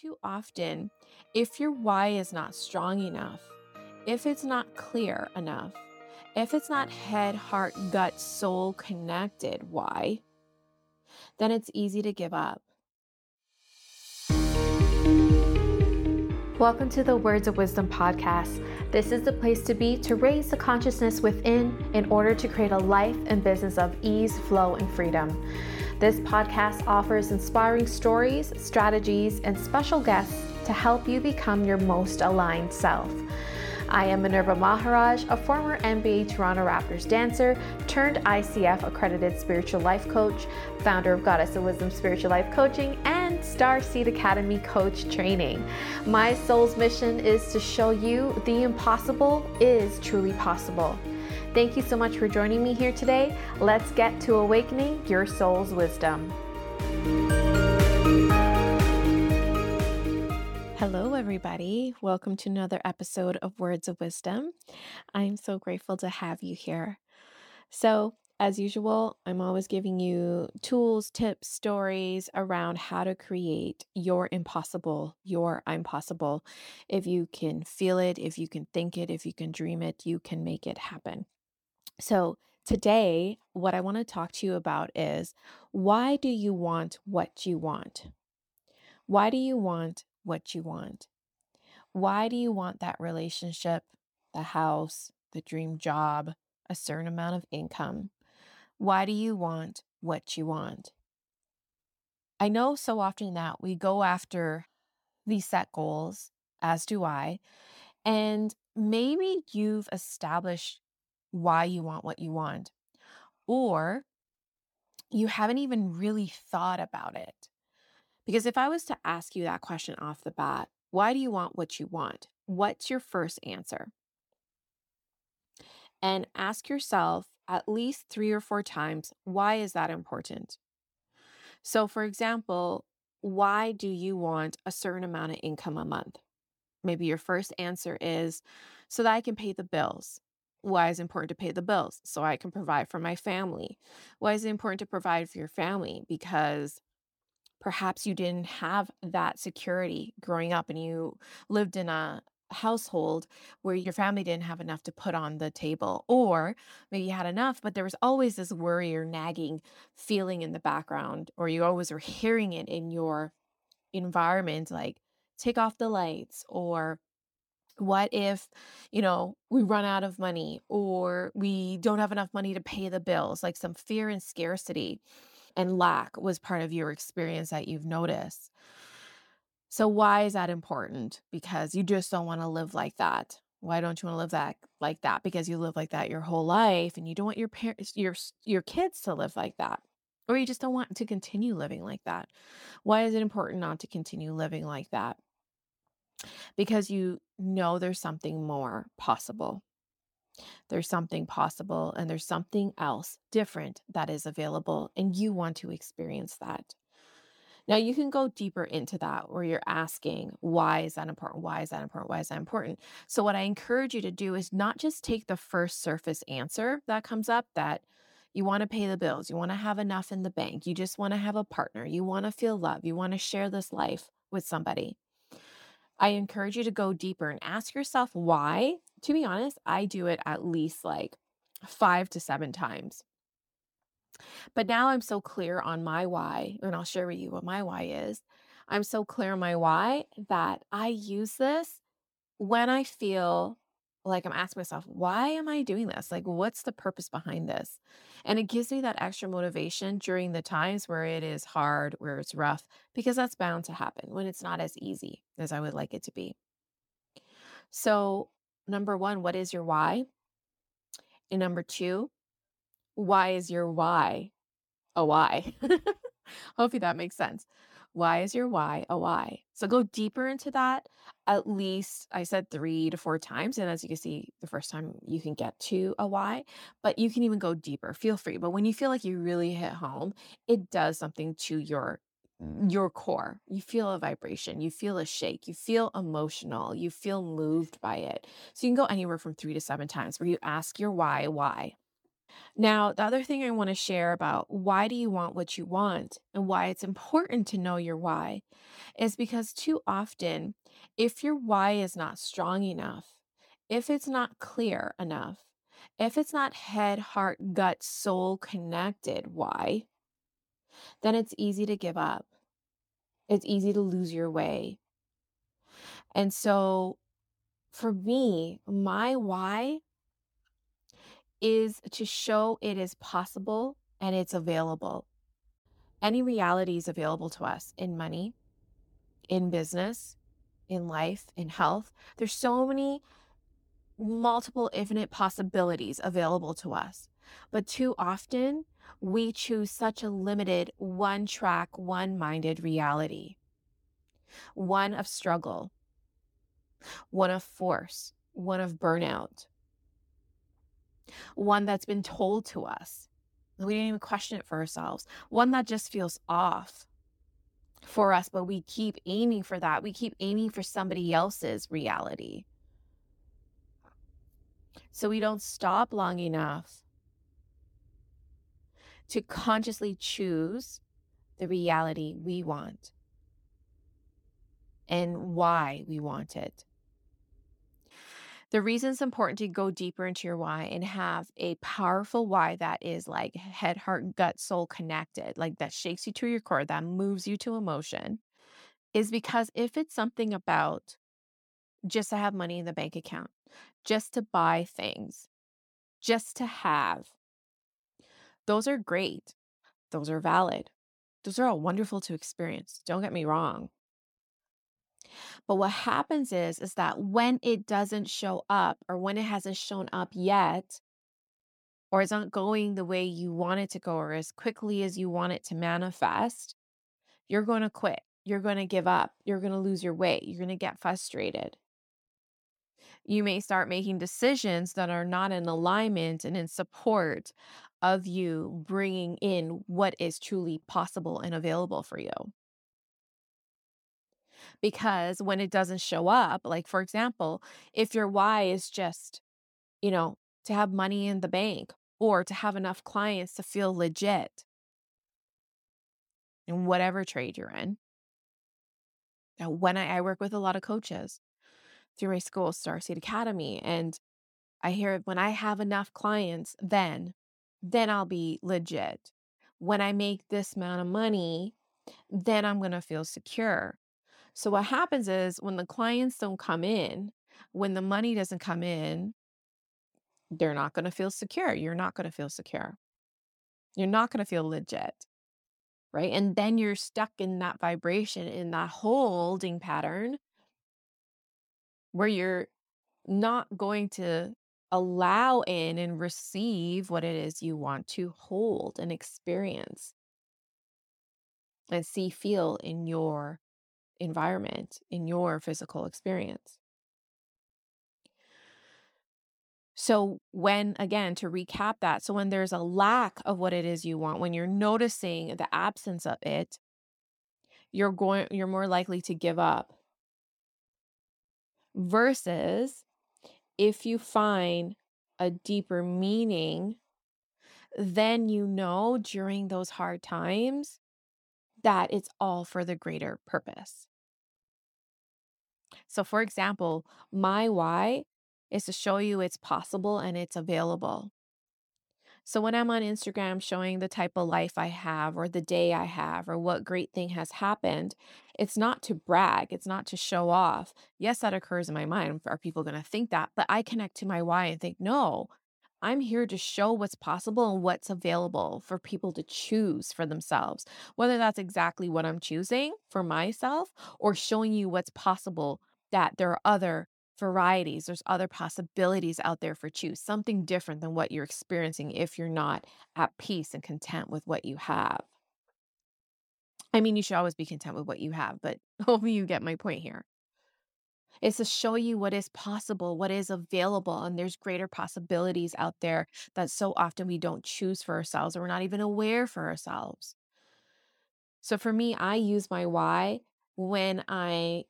too often, if your why is not strong enough, if it's not clear enough, if it's not head, heart, gut, soul connected, why, then it's easy to give up. Welcome to the Words of Wisdom podcast. This is the place to be to raise the consciousness within in order to create a life and business of ease, flow, and freedom. This podcast offers inspiring stories, strategies, and special guests to help you become your most aligned self. I am Minerva Maharaj, a former NBA Toronto Raptors dancer turned ICF accredited spiritual life coach, founder of Goddess of Wisdom Spiritual Life Coaching, and Star Seed Academy coach training. My soul's mission is to show you the impossible is truly possible. Thank you so much for joining me here today. Let's get to awakening your soul's wisdom. Hello, everybody. Welcome to another episode of Words of Wisdom. I'm so grateful to have you here. So, as usual, I'm always giving you tools, tips, stories around how to create your impossible, your I'm possible. If you can feel it, if you can think it, if you can dream it, you can make it happen. So, today, what I want to talk to you about is why do you want what you want? Why do you want what you want? Why do you want that relationship, the house, the dream job, a certain amount of income? Why do you want what you want? I know so often that we go after these set goals, as do I, and maybe you've established why you want what you want. Or you haven't even really thought about it. Because if I was to ask you that question off the bat, why do you want what you want? What's your first answer? And ask yourself at least three or four times, why is that important? So, for example, why do you want a certain amount of income a month? Maybe your first answer is so that I can pay the bills. Why is it important to pay the bills? So I can provide for my family. Why is it important to provide for your family? Because perhaps you didn't have that security growing up and you lived in a household where your family didn't have enough to put on the table or maybe you had enough but there was always this worry or nagging feeling in the background or you always were hearing it in your environment like take off the lights or what if, you know, we run out of money or we don't have enough money to pay the bills? Like some fear and scarcity and lack was part of your experience that you've noticed. So, why is that important? Because you just don't want to live like that. Why don't you want to live that like that? Because you live like that your whole life and you don't want your parents, your your kids to live like that. Or you just don't want to continue living like that. Why is it important not to continue living like that? Because you know there's something more possible. There's something possible and there's something else different that is available, and you want to experience that. Now, you can go deeper into that where you're asking, why is that important? Why is that important? Why is that important? So, what I encourage you to do is not just take the first surface answer that comes up that you want to pay the bills, you want to have enough in the bank, you just want to have a partner, you want to feel love, you want to share this life with somebody. I encourage you to go deeper and ask yourself why. To be honest, I do it at least like five to seven times. But now I'm so clear on my why, and I'll share with you what my why is. I'm so clear on my why that I use this when I feel like I'm asking myself, why am I doing this? Like, what's the purpose behind this? And it gives me that extra motivation during the times where it is hard, where it's rough, because that's bound to happen when it's not as easy as I would like it to be. So, number one, what is your why? And number two, why is your why a why? Hopefully that makes sense. Why is your why a why? So go deeper into that. At least I said three to four times. And as you can see, the first time you can get to a why, but you can even go deeper. Feel free. But when you feel like you really hit home, it does something to your mm-hmm. your core. You feel a vibration, you feel a shake, you feel emotional, you feel moved by it. So you can go anywhere from three to seven times where you ask your why, why. Now, the other thing I want to share about why do you want what you want and why it's important to know your why is because too often, if your why is not strong enough, if it's not clear enough, if it's not head, heart, gut, soul connected, why, then it's easy to give up. It's easy to lose your way. And so for me, my why is to show it is possible and it's available. Any reality is available to us in money, in business, in life, in health. There's so many multiple infinite possibilities available to us. But too often, we choose such a limited, one track, one minded reality one of struggle, one of force, one of burnout, one that's been told to us. We didn't even question it for ourselves. One that just feels off for us, but we keep aiming for that. We keep aiming for somebody else's reality. So we don't stop long enough to consciously choose the reality we want and why we want it. The reason it's important to go deeper into your why and have a powerful why that is like head, heart, gut, soul connected, like that shakes you to your core, that moves you to emotion, is because if it's something about just to have money in the bank account, just to buy things, just to have, those are great. Those are valid. Those are all wonderful to experience. Don't get me wrong. But what happens is is that when it doesn't show up or when it hasn't shown up yet or is not going the way you want it to go or as quickly as you want it to manifest, you're going to quit. You're going to give up. You're going to lose your way. You're going to get frustrated. You may start making decisions that are not in alignment and in support of you bringing in what is truly possible and available for you because when it doesn't show up, like for example, if your why is just, you know, to have money in the bank or to have enough clients to feel legit in whatever trade you're in. Now, when I, I work with a lot of coaches through my school, Starseed Academy, and I hear when I have enough clients, then, then I'll be legit. When I make this amount of money, then I'm going to feel secure. So what happens is when the clients don't come in, when the money doesn't come in, they're not going to feel secure. You're not going to feel secure. You're not going to feel legit. Right. And then you're stuck in that vibration, in that holding pattern where you're not going to allow in and receive what it is you want to hold and experience and see, feel in your environment, in your physical experience. So, when again, to recap that, so when there's a lack of what it is you want, when you're noticing the absence of it, you're going, you're more likely to give up. Versus if you find a deeper meaning, then you know during those hard times that it's all for the greater purpose. So, for example, my why is to show you it's possible and it's available. So, when I'm on Instagram showing the type of life I have, or the day I have, or what great thing has happened, it's not to brag, it's not to show off. Yes, that occurs in my mind. Are people going to think that? But I connect to my why and think, no, I'm here to show what's possible and what's available for people to choose for themselves, whether that's exactly what I'm choosing for myself or showing you what's possible that there are other varieties, there's other possibilities out there for choose, something different than what you're experiencing if you're not at peace and content with what you have. I mean, you should always be content with what you have, but hopefully you get my point here. It's to show you what is possible, what is available, and there's greater possibilities out there that so often we don't choose for ourselves or we're not even aware for ourselves. So for me, I use my why when I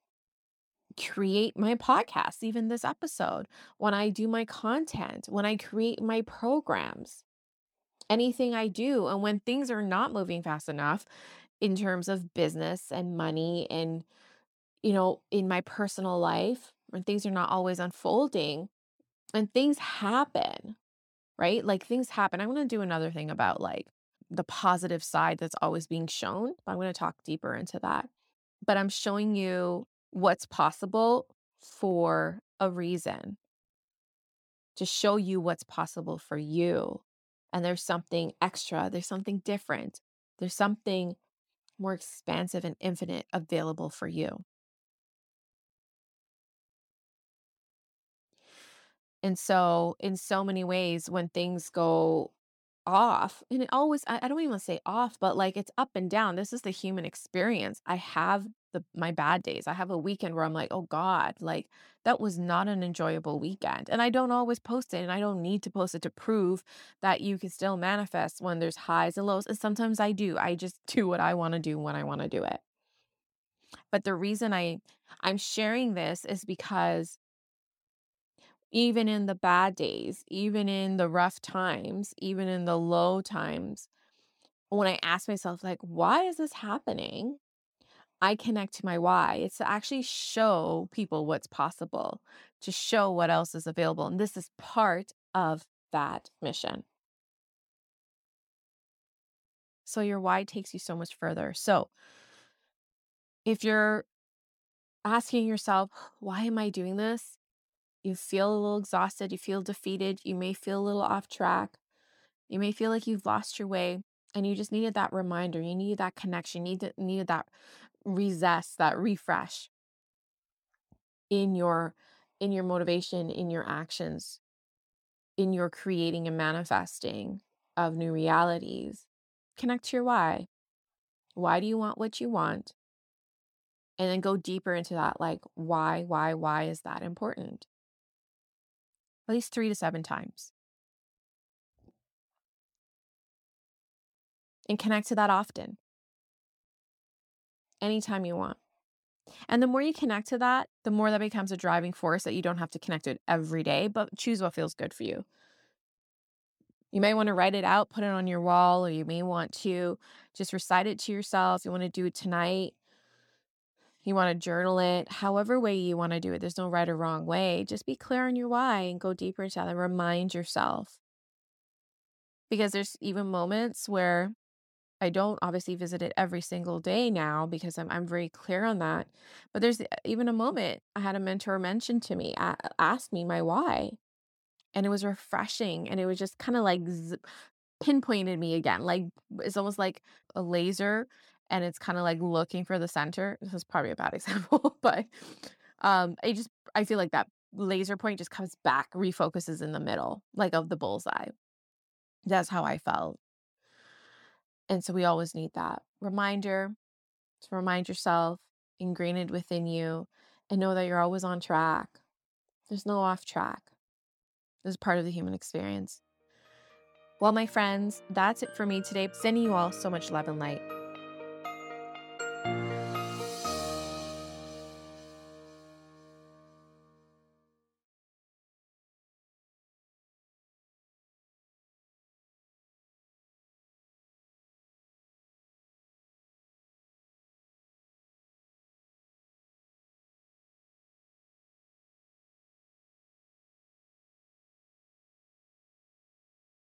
create my podcast, even this episode, when I do my content, when I create my programs. anything I do. And when things are not moving fast enough in terms of business and money and, you know, in my personal life, when things are not always unfolding and things happen, right? Like things happen. I'm going to do another thing about like the positive side that's always being shown. I'm going to talk deeper into that. But I'm showing you what's possible for a reason to show you what's possible for you. And there's something extra, there's something different, there's something more expansive and infinite available for you. And so, in so many ways, when things go off, and it always, I, I don't even want to say off, but like it's up and down. This is the human experience. I have the my bad days. I have a weekend where I'm like, oh God, like that was not an enjoyable weekend. And I don't always post it, and I don't need to post it to prove that you can still manifest when there's highs and lows. And sometimes I do. I just do what I want to do when I want to do it. But the reason I I'm sharing this is because even in the bad days, even in the rough times, even in the low times, when I ask myself, like, why is this happening? I connect to my why. It's to actually show people what's possible, to show what else is available. And this is part of that mission. So your why takes you so much further. So if you're asking yourself, why am I doing this? You feel a little exhausted, you feel defeated, you may feel a little off track, you may feel like you've lost your way, and you just needed that reminder, you needed that connection, you needed, needed that rezest, that refresh in your in your motivation, in your actions, in your creating and manifesting of new realities. Connect to your why. Why do you want what you want? And then go deeper into that like why, why, why is that important? At least three to seven times. And connect to that often, anytime you want. And the more you connect to that, the more that becomes a driving force that you don't have to connect to it every day, but choose what feels good for you. You may want to write it out, put it on your wall, or you may want to just recite it to yourself. You want to do it tonight you want to journal it, however way you want to do it. There's no right or wrong way. Just be clear on your why and go deeper into that and remind yourself. Because there's even moments where I don't obviously visit it every single day now because I'm I'm very clear on that. But there's even a moment I had a mentor mention to me, a- ask me my why, and it was refreshing, and it was just kind of like z- pinpointed me again. Like it's almost like a laser and it's kind of like looking for the center. This is probably a bad example, but um I just I feel like that laser point just comes back, refocuses in the middle, like of the bullseye. That's how I felt. And so we always need that reminder to remind yourself, ingrained within you, and know that you're always on track. There's no off track. This is part of the human experience. Well, my friends, that's it for me today. Sending you all so much love and light.